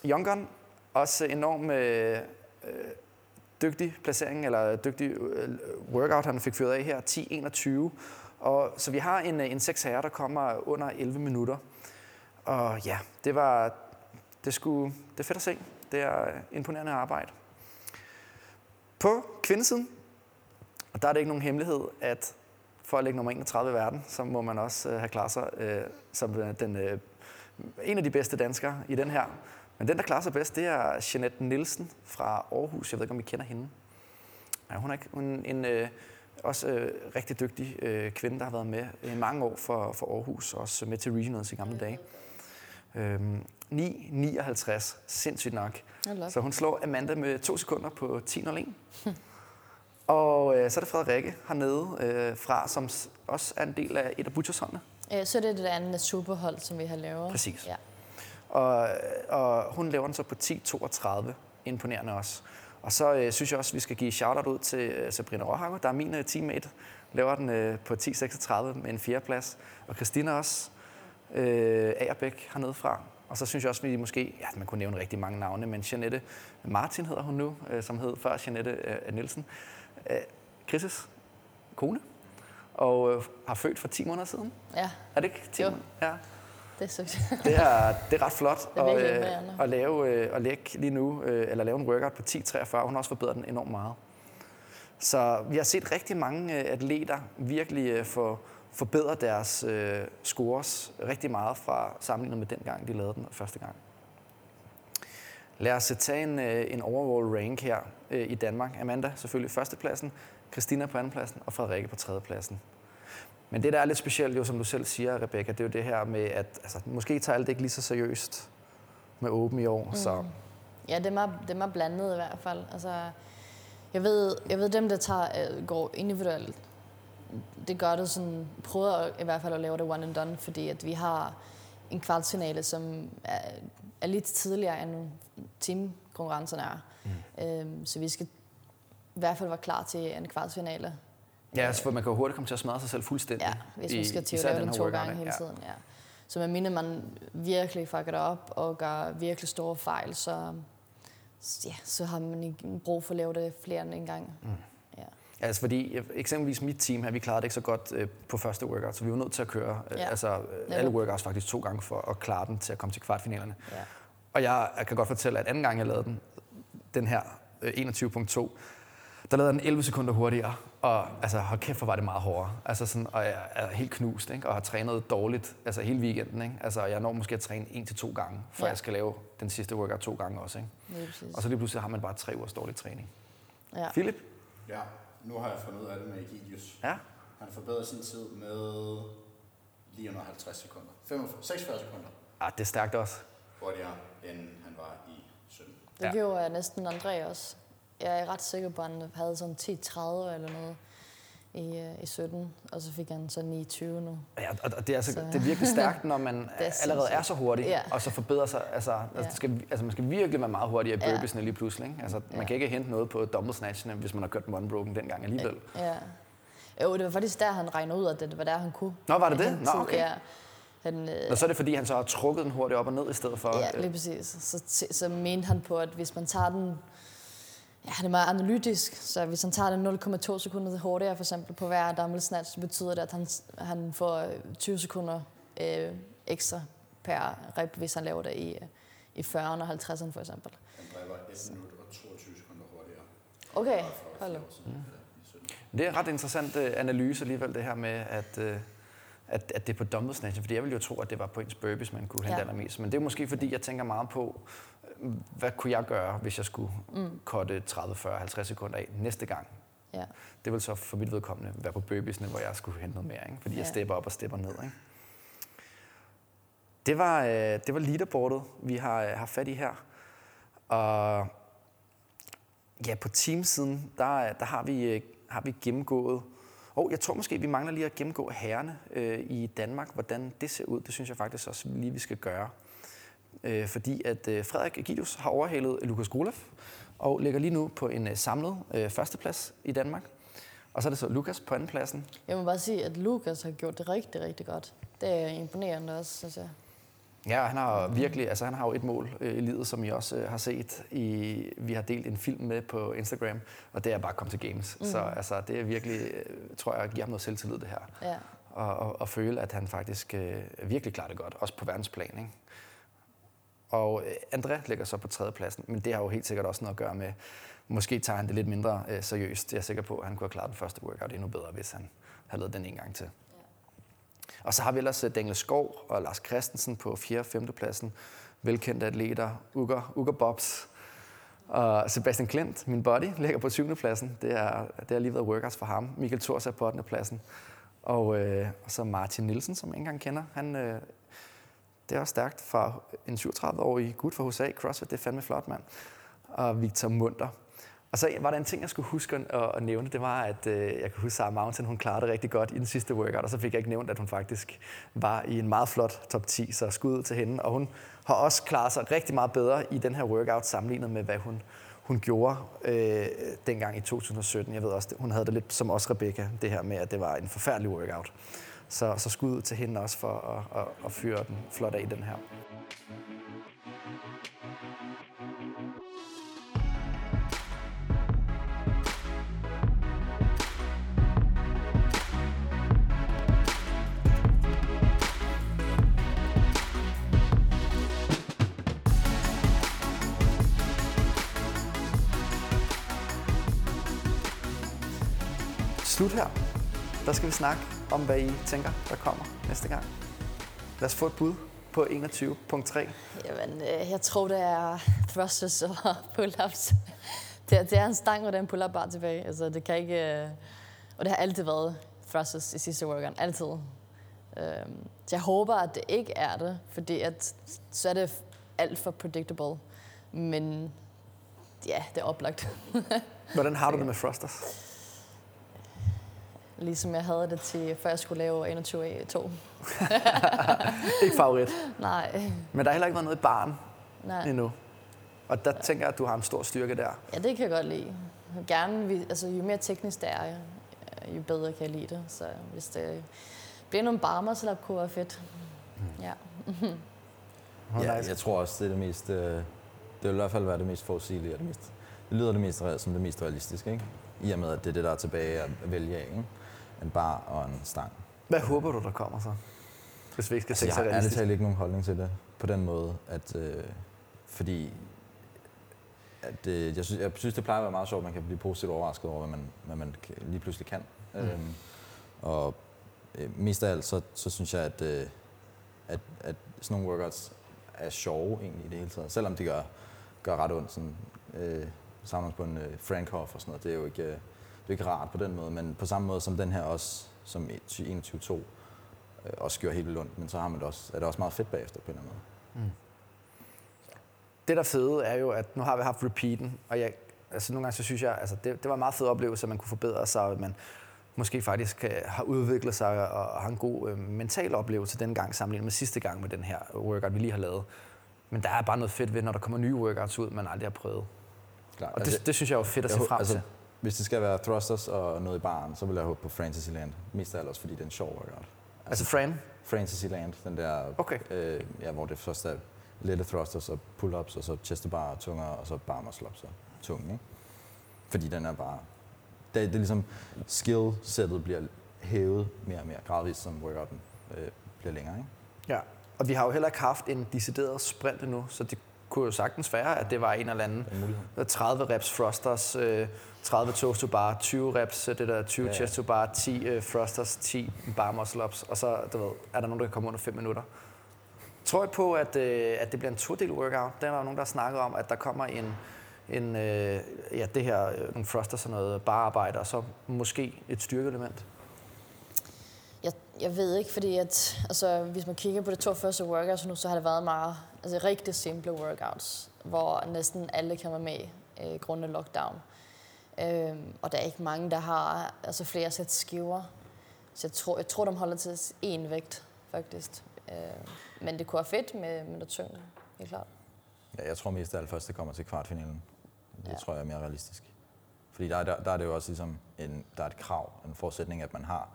S1: Young Gun, også enorm øh, øh, dygtig placering, eller dygtig øh, workout, han fik fyret af her, 10-21. Og, så vi har en, øh, en 6 herre, der kommer under 11 minutter. Og ja, det var det, skulle, det er fedt at se. Det er øh, imponerende arbejde. På kvindesiden, og der er det ikke nogen hemmelighed, at for at ligge nummer 31 i verden, så må man også øh, have klaret sig øh, som øh, den, øh, en af de bedste danskere i den her. Men den, der klarer sig bedst, det er Jeanette Nielsen fra Aarhus. Jeg ved ikke, om I kender hende. Ja, hun er ikke- hun er en, en øh, også øh, rigtig dygtig øh, kvinde, der har været med i mange år for, for Aarhus, også med til regionals i gamle dage. Øhm, 9.59, sindssygt nok. Så hun slår Amanda med to sekunder på 10.01. Og øh, så er det Frederikke hernede øh, fra, som også er en del af et af butchersholdene.
S2: Øh, Så er det det andet superhold, som vi har lavet.
S1: Præcis.
S2: Ja.
S1: Og, og hun laver den så på 10.32. Imponerende også. Og så øh, synes jeg også, at vi skal give shout-out ud til øh, Sabrina Råhager, der er min øh, teammate. Laver den øh, på 10.36 med en fjerdeplads. Og Christina også. Øh, Agerbæk hernede fra. Og så synes jeg også, at vi måske, ja, man kunne nævne rigtig mange navne, men Jeanette Martin hedder hun nu, øh, som hed før Jeanette øh, Nielsen. Øh, Chris' kone. Og øh, har født for 10 måneder siden.
S2: ja,
S1: Er det ikke 10
S2: Jo.
S1: måneder? Ja.
S2: det er så
S1: Det er, det er ret flot
S2: er virkelig
S1: at, øh, lave, øh, at lægge lige nu, øh, eller lave en workout på 10.43. Hun har også forbedret den enormt meget. Så vi har set rigtig mange øh, atleter virkelig øh, få forbedre deres øh, scores rigtig meget fra sammenlignet med den gang, de lavede den første gang. Lad os tage en, øh, en overall rank her øh, i Danmark. Amanda selvfølgelig førstepladsen, Christina på andenpladsen og Frederikke på tredjepladsen. Men det, der er lidt specielt, jo, som du selv siger, Rebecca, det er jo det her med, at altså, måske tager alle det ikke lige så seriøst med åben i år. Mm. Så
S2: Ja, det er, det er blandet i hvert fald. Altså, jeg ved, jeg ved dem, der tager, øh, går individuelt, det gør det sådan, prøver i hvert fald at lave det one and done, fordi at vi har en kvartfinale, som er er lidt tidligere end teamkonkurrencerne er. Mm. Øhm, så vi skal i hvert fald være klar til en kvartfinale.
S1: Ja, altså, for man kan jo hurtigt komme til at smadre sig selv fuldstændig.
S2: Ja, hvis man skal til at lave
S1: den
S2: to gange hele tiden. Ja. Så man mener, man virkelig fucker det op og gør virkelig store fejl, så, ja, så har man ikke brug for at lave det flere end en gang. Mm. Ja.
S1: Ja, altså fordi øh, eksempelvis mit team her, vi klarede det ikke så godt øh, på første workout, så vi var nødt til at køre øh,
S2: Ja.
S1: altså, øh, alle workouts faktisk to gange for at klare den til at komme til kvartfinalerne.
S2: Ja.
S1: Og jeg, jeg kan godt fortælle, at anden gang jeg lavede den, den her øh, 21.2, der lavede jeg den 11 sekunder hurtigere, og altså, hold kæft, hvor var det meget hårdere. Altså sådan, og jeg er helt knust, ikke? og har trænet dårligt altså hele weekenden. Ikke? Altså, jeg når måske at træne en til to gange, før
S2: Ja.
S1: jeg skal lave den sidste workout to gange også. Ikke?
S2: Præcis.
S1: Og så lige pludselig har man bare tre ugers dårlig træning.
S2: Ja.
S1: Philip?
S4: Ja, nu har jeg fundet ud af det med Egidius.
S1: Ja?
S4: Han har forbedret sin tid med lige under 50 sekunder. 45, 46 sekunder
S1: Ah, det er stærkt også.
S4: hurtigere, end han var i 17.
S2: Det
S1: Ja.
S2: gjorde jeg næsten André også. Jeg er ret sikker på, at han havde sådan 10-30 eller noget i, øh, i 17, og så fik han så 29 nu.
S1: Ja, og det er, altså,
S2: Så-
S1: det er virkelig stærkt, når man
S2: er
S1: allerede er så hurtig,
S2: Ja.
S1: og så forbedrer sig. Altså, altså,
S2: Ja.
S1: det skal, altså, man skal virkelig være meget hurtigere i
S2: Ja.
S1: burpeesene lige pludselig. Ikke? Altså, man
S2: Ja.
S1: kan ikke hente noget på double snatchene, hvis man har kørt dem unbroken dengang alligevel.
S2: Ja. Jo, det var faktisk der, han regnede ud, at det var der, han kunne.
S1: Nå, var det det? Nå, okay.
S2: Ja. Han, øh,
S1: Og så er det fordi, han så har trukket den hurtigt op og ned i stedet for...
S2: Ja,
S1: øh,
S2: lige præcis. Så, så, så mente han på, at hvis man tager den... Ja, han er meget analytisk, så hvis han tager den 0,2 sekunder hurtigere for eksempel på hver dumbbell snatch, så betyder det, at han, han får øh, 20 sekunder øh, ekstra per rep, hvis han laver det i, øh, i 40'erne og 50'erne for eksempel.
S4: Han driver 1 minut og 22 sekunder hurtigere.
S2: Okay, hold
S4: øh, 17.
S1: Det er en ret interessant øh, analyse alligevel, det her med, at, øh, at, at det er på dumbbell snatchen. Fordi jeg ville jo tro, at det var på ens burpees, man kunne hente
S2: Ja.
S1: allermest. Men det er måske fordi, jeg tænker meget på, øh, hvad kunne jeg gøre, hvis jeg skulle mm. korte 30, 40, 50 sekunder af næste gang.
S2: Ja.
S1: Det vil så for mit vedkommende være på burpeesene, hvor jeg skulle hente noget mere, ikke? fordi jeg
S2: Ja.
S1: stepper op og stepper ned. Ikke? Det var, øh, det var leaderboardet, vi har, øh, har fat i her. Og ja, på teamsiden, der, der har, vi, øh, har vi gennemgået... Og jeg tror måske, vi mangler lige at gennemgå herrene øh, i Danmark, hvordan det ser ud. Det synes jeg faktisk også lige, vi skal gøre. Øh, fordi at øh, Frederik Egidius har overhalet Lukas Grolev og ligger lige nu på en øh, samlet øh, førsteplads i Danmark. Og så er det så Lukas på andenpladsen.
S2: Jeg må bare sige, at Lukas har gjort det rigtig, rigtig godt. Det er imponerende også, synes jeg.
S1: Ja, han har virkelig, altså han har jo et mål øh, i livet, som I også øh, har set. I, vi har delt en film med på Instagram, og det er bare at komme til games. Mm. Så altså, det er virkelig, øh, tror jeg, giver ham noget selvtillid det her.
S2: Ja.
S1: Og, og, og føle, at han faktisk øh, virkelig klarer det godt, også på verdensplan. Ikke? Og øh, André ligger så på tredjepladsen, men det har jo helt sikkert også noget at gøre med, måske tager han det lidt mindre øh, seriøst. Jeg er sikker på, at han kunne have klaret den første workout endnu bedre, hvis han havde lavet den en gang til. Og så har vi ellers øh, Daniel Skov og Lars Christensen på 4. og 5. pladsen. Velkendte atleter, Uger, Uger Bobs. Og Sebastian Klint, min buddy, ligger på 7. pladsen. Det, er, det er lige været workouts for ham. Michael Thors er på 8. pladsen. Og, øh, og så Martin Nielsen, som jeg ikke engang kender. Han, øh, det er også stærkt fra en 37-årig gut fra USA. CrossFit, det er fandme flot, mand. Og Victor Munter. Altså, og så var der en ting, jeg skulle huske at, at nævne. Det var, at øh, jeg kan huske, at Sarah Mountain, hun klarede det rigtig godt i den sidste workout. Og så fik jeg ikke nævnt, at hun faktisk var i en meget flot top 10. Så skud ud til hende. Og hun har også klaret sig rigtig meget bedre i den her workout, sammenlignet med, hvad hun, hun gjorde øh, dengang i 2017. Jeg ved også, hun havde det lidt som også Rebecca, det her med, at det var en forfærdelig workout. Så, så skud ud til hende også for at, at, at fyre den flot af i den her. Slut her. Der skal vi snakke om, hvad I tænker, der kommer næste gang. Lad os få et bud på 21.3.
S2: Jamen, øh, jeg tror, det er thrusters og pull-ups. Det, er- det er en stang og den pull-up bar tilbage. Altså, det kan ikke... øh, Og det har altid været thrusters i sidste workout. Altid. Øhm, Så jeg håber, at det ikke er det, fordi at, så er det alt for predictable. Men ja, det er oplagt.
S1: Hvordan har du det med thrusters?
S2: Ligesom jeg havde det til, før jeg skulle lave 21 2.
S1: Ikke favorit.
S2: Nej.
S1: Men der har heller ikke været noget i baren
S2: Nej.
S1: endnu. Og der ja. tænker jeg, at du har en stor styrke der.
S2: Ja, det kan jeg godt lide. Gerne, vi- altså, jo mere teknisk det er, jo bedre kan jeg lide det. Så hvis det bliver nogle barmer, så kunne være fedt. Ja.
S1: Hvor
S3: Ja,
S1: nice.
S3: jeg tror også, det er det mest... Øh, det vil i hvert fald være det mest forudsigelige og det mest... Det lyder det mest, som det mest realistiske, ikke? I og med, at det er det, der er tilbage at vælge af, ikke? En bar og en stang.
S1: Hvad håber du, der kommer så? Hvis vi ikke skal
S3: Altså, jeg har ærligt talt ikke nogen holdning til det på den måde, at øh, fordi at, øh, jeg, synes, jeg synes, det plejer at være meget sjovt, at man kan blive positivt overrasket over, hvad man, hvad man kan- lige pludselig kan. Mm. Øhm, og øh, mest af alt, så, så synes jeg, at, øh, at, at sådan nogle workouts er sjove egentlig i det hele taget. Selvom de gør, gør ret ondt, sådan, øh, samles på en øh, Frankhoff og sådan noget. Det er jo ikke, øh, det er ikke rart på den måde, men på samme måde som den her også, som 21-2, øh, også gjorde helt ondt, men så har man det også, er det også meget fedt bagefter på en eller anden måde.
S1: Det der fede er jo, at nu har vi haft repeaten, og jeg, altså nogle gange så synes jeg, altså det, det var en meget fed oplevelse, at man kunne forbedre sig, at man måske faktisk øh, har udviklet sig og har en god øh, mental oplevelse den gang sammenlignet med sidste gang med den her workout, vi lige har lavet. Men der er bare noget fedt ved, når der kommer nye workouts ud, man aldrig har prøvet.
S3: Klart.
S1: Og det, det synes jeg er fedt at
S3: jeg
S1: se frem
S3: altså,
S1: til.
S3: Hvis det skal være thrusters og noget i baren, så vil jeg håbe på Fantasyland. Mest af alt også, fordi det er sjov workout.
S1: Altså Fran,
S3: Fantasyland, den der,
S1: Okay.
S3: øh, ja, hvor det først er lette thrusters og pull-ups, og så chest to bar, tunger, og så bar muscle og tung, ikke? Fordi den er bare... Det, det er ligesom, skill-sættet bliver hævet mere og mere gradvist, som workouten øh, bliver længere, ikke?
S1: Ja, og vi har jo heller ikke haft en decideret sprint endnu, så det kunne jo sagtens være, at det var en eller anden
S3: En mulighed.
S1: 30 reps thrusters, øh, 30 toes to bar, 20 reps, øh, det der 20
S3: Ja,
S1: chest to bar, 10 øh, thrusters, 10 bar muscle ups, og så du ved, er der nogen, der kan komme under 5 minutter. Tror jeg på, at, øh, at det bliver en to-del workout? Der er der nogen, der har snakket om, at der kommer en, en øh, ja, det her, øh, nogle thrusters og noget bararbejde, og så måske et styrkeelement.
S2: Jeg, jeg ved ikke, fordi at, altså, hvis man kigger på de to første workouts nu, så har det været meget altså, rigtig simple workouts, hvor næsten alle kan være med øh, grundet lockdown. Øhm, og der er ikke mange, der har altså, flere sæt skiver. Så jeg tror, jeg tror, de holder til én vægt, faktisk. Øh, men det kunne være fedt med, med noget tyngde, helt klart.
S3: Ja, jeg tror mest af alt først, det kommer til kvartfinalen. Det
S2: Ja.
S3: tror jeg er mere realistisk. Fordi der, er- der, der er det jo også ligesom en, der er et krav, en forudsætning, at man har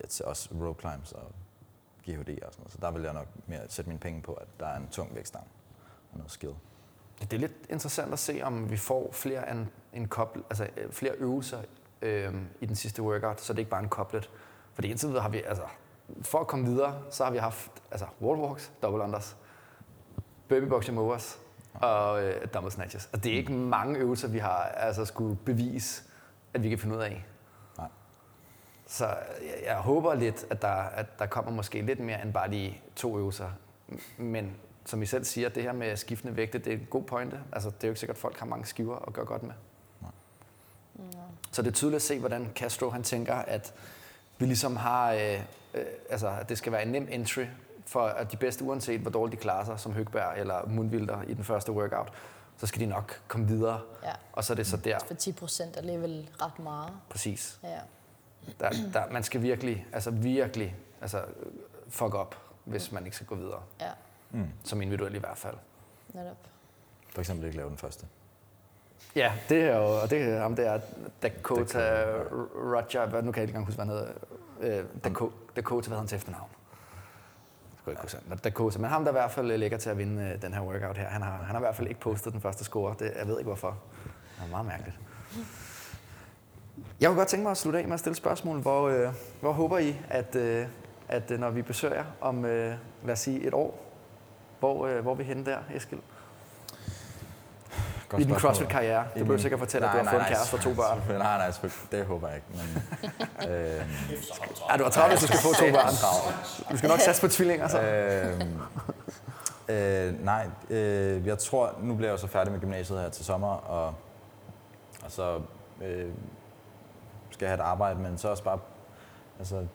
S3: et, også rope climbs og GHD og sådan noget. Så der vil jeg nok mere sætte mine penge på, at der er en tung vægtstang og noget skill.
S1: Det er lidt interessant at se, om vi får flere, en, en kobl, altså, øh, flere øvelser øh, i den sidste workout, så det er ikke bare en koblet. Fordi indtil videre har vi, altså, for at komme videre, så har vi haft altså, wall walks, double unders, burpee boxing movers og øh, double snatches. Og det er ikke mange øvelser, vi har altså, skulle bevise, at vi kan finde ud af.
S3: Nej.
S1: Så jeg, jeg håber lidt, at der, at der kommer måske lidt mere end bare de to øvelser. Men som I selv siger, det her med skiftende vægte, det er en god pointe. Altså, det er jo ikke sikkert, at folk har mange skiver at gøre godt med. Så det er tydeligt at se, hvordan Castro han tænker, at vi ligesom har, øh, øh, altså, at det skal være en nem entry for at de bedste, uanset hvor dårligt de klarer sig, som Høgberg eller Mundvilder i den første workout, så skal de nok komme videre.
S2: Ja.
S1: Og så er det så der,
S2: For 10 procent er alligevel ret meget.
S1: præcis.
S2: Ja.
S1: Der, der, man skal virkelig, altså virkelig, altså fuck op, hvis man ikke skal gå videre.
S2: ja,
S3: Mm.
S1: Som individuelt i hvert fald.
S2: netop.
S3: For eksempel ikke lave den første.
S1: Ja, det er jo, og det er ham der, Dakota
S3: Dakota,
S1: Roger, hvad, nu kan jeg ikke engang huske, hvad han hedder. Øh, Dakota, Dakota, hvad han til efternavn? Det skulle ikke huske. Dakota, men ham der i hvert fald ligger til at vinde øh, den her workout her, han har, han har i hvert fald ikke postet den første score. Det, jeg ved ikke hvorfor. Det er meget mærkeligt. Jeg kunne godt tænke mig at slutte af med at stille spørgsmål. Hvor, øh, hvor håber I, at, øh, at øh, når vi besøger om, øh, lad os sige, et år, hvor, øh, hvor er vi henne der, Eskild?
S3: Godt
S1: I din. CrossFit-karriere. Du behøver sikkert fortælle, at du
S3: Nej,
S1: har fået en
S3: nej,
S1: kæreste og to
S3: nej,
S1: børn.
S3: Nej, nej, det håber jeg ikke. Men, øh,
S1: Ja, du har travlt, hvis du skal få to børn. Du skal nok satse på tvillinger, så.
S3: øh, øh, nej, øh, jeg tror, nu bliver jeg så færdig med gymnasiet her til sommer, og, og så øh, skal jeg have et arbejde, men så også bare altså,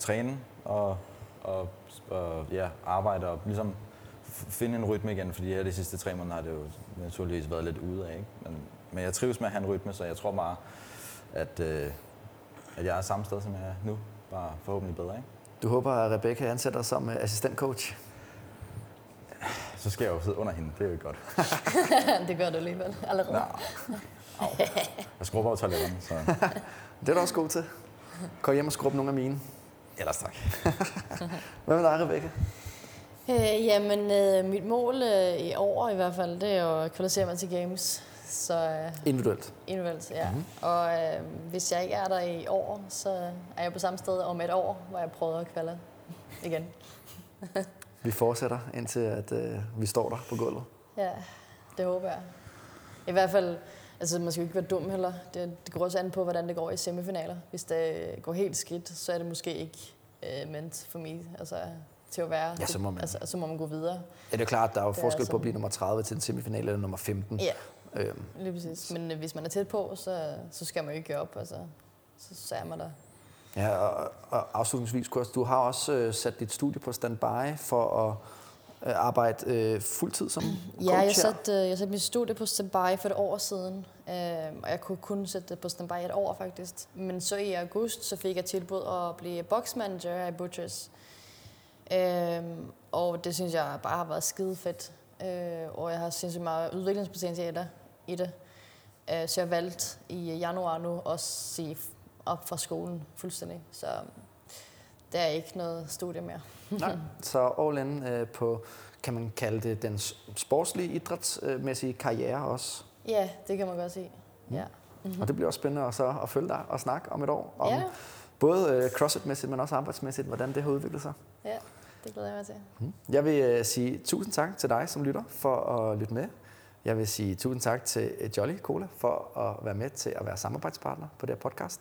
S3: træne og, og, og ja, arbejde og ligesom finde en rytme igen, fordi her de sidste tre måneder har det jo naturligvis været lidt ude af. Ikke? Men, men jeg trives med at have en rytme, så jeg tror bare, at, øh, at jeg er samme sted, som jeg er nu. Bare forhåbentlig bedre, ikke?
S1: Du håber, at Rebecca ansætter dig som øh, assistentcoach?
S3: så skal jeg jo sidde under hende. Det er jo ikke godt.
S2: det gør du alligevel allerede.
S3: Nå. Au. Jeg skrubber over toiletterne, så
S1: Det er du også god til. Kom hjem og skrub nogle af mine.
S3: Ellers tak.
S1: Hvad med dig, Rebecca?
S2: Øh, jamen, øh, mit mål øh, i år i hvert fald, det er jo at kvalificere mig til Games. Så øh,
S1: Individuelt.
S2: individuelt, ja.
S1: Mhm.
S2: Mm-hmm. Og øh, hvis jeg ikke er der i år, så er jeg på samme sted om et år, hvor jeg prøver at kvalde igen.
S1: Vi fortsætter, indtil at, øh, vi står der på gulvet.
S2: Ja, det håber jeg. I hvert fald, altså man skal jo ikke være dum heller. Det, det går også an på, hvordan det går i semifinaler. Hvis det går helt skidt, så er det måske ikke øh, ment for mig altså, til at være.
S1: Ja, så må man-
S2: Altså, så må man gå videre.
S1: Ja, det er klart, der er jo
S2: Det er
S1: forskel på
S2: sådan.
S1: at blive nummer 30 til en semifinale eller nummer 15.
S2: Ja,
S1: Øhm,
S2: lige præcis. Men øh, hvis man er tæt på, så, så skal man jo ikke give op. Altså, så, så er man der.
S1: ja, og, og afslutningsvis, Kurs, du har også øh, sat dit studie på standby for at arbejde øh, fuldtid som coach
S2: Ja, jeg satte, øh, jeg satte mit studie på standby for et år siden, øh, og jeg kunne kun sætte det på standby et år faktisk. Men så i august, så fik jeg tilbud at blive boxmanager i Butchers. Øh, og det synes jeg bare har været skide fedt. Øh, og jeg har sindssygt meget udviklingspotentiale i det. Øh, så jeg valgte i januar nu at sige op fra skolen fuldstændig. Så det er ikke noget studie mere.
S1: Nej, så all in øh, på, kan man kalde det, den sportslige, idrætsmæssige karriere også.
S2: Ja, det kan man godt sige. Ja.
S1: Mm-hmm. Og det bliver også spændende at, så at følge dig og snakke om et år. Om
S2: Ja.
S1: Både øh, CrossFit-mæssigt, men også arbejdsmæssigt, hvordan det har udviklet sig.
S2: Ja, det glæder jeg mig til.
S1: Jeg vil øh, sige tusind tak til dig som lytter for at lytte med. Jeg vil sige tusind tak til Jolly Cola for at være med til at være samarbejdspartner på det her podcast.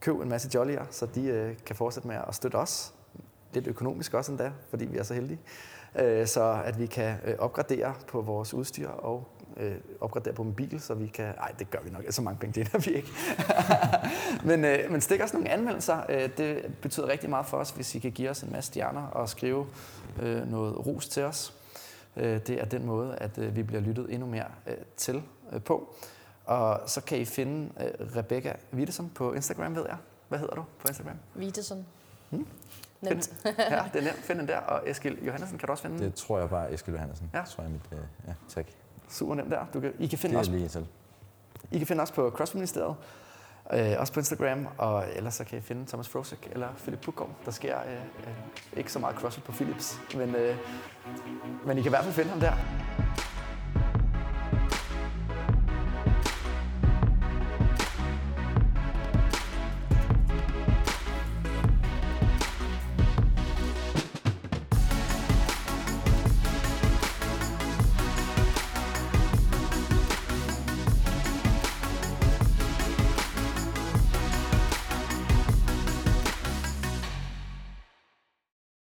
S1: Køb en masse jollier, så de øh, kan fortsætte med at støtte os. Lidt økonomisk også endda, fordi vi er så heldige. Øh, så at vi kan øh, opgradere på vores udstyr og øh, opgradere på mobil, så vi kan... Nej, det gør vi nok. Altså, så mange penge tjener vi ikke. men, øh, men stik os nogle anmeldelser. Øh, det betyder rigtig meget for os, hvis I kan give os en masse stjerner og skrive øh, noget ros til os. Øh, det er den måde, at øh, vi bliver lyttet endnu mere øh, til øh, på. Og så kan I finde øh, Rebecca Wittesson på Instagram, ved jeg. Hvad hedder du på Instagram?
S2: Viteson.
S1: Hmm?
S2: Nemt.
S1: ja, det er nemt. Find den der. Og Eskil Johansen kan du også finde.
S3: Det tror jeg bare Eskild Johansen.
S1: Ja.
S3: Tror jeg mit, øh, ja, tak.
S1: Super nemt der. Du kan, I, kan
S3: Det
S1: finde
S3: er
S1: også,
S3: lige til.
S1: I kan finde os på CrossFit Ministeriet. Øh, også på Instagram, og ellers så kan I finde Thomas Frosek eller Philip Pukov. Der sker øh, øh, ikke så meget CrossFit på Philips, men, øh, men I kan i hvert fald finde ham der.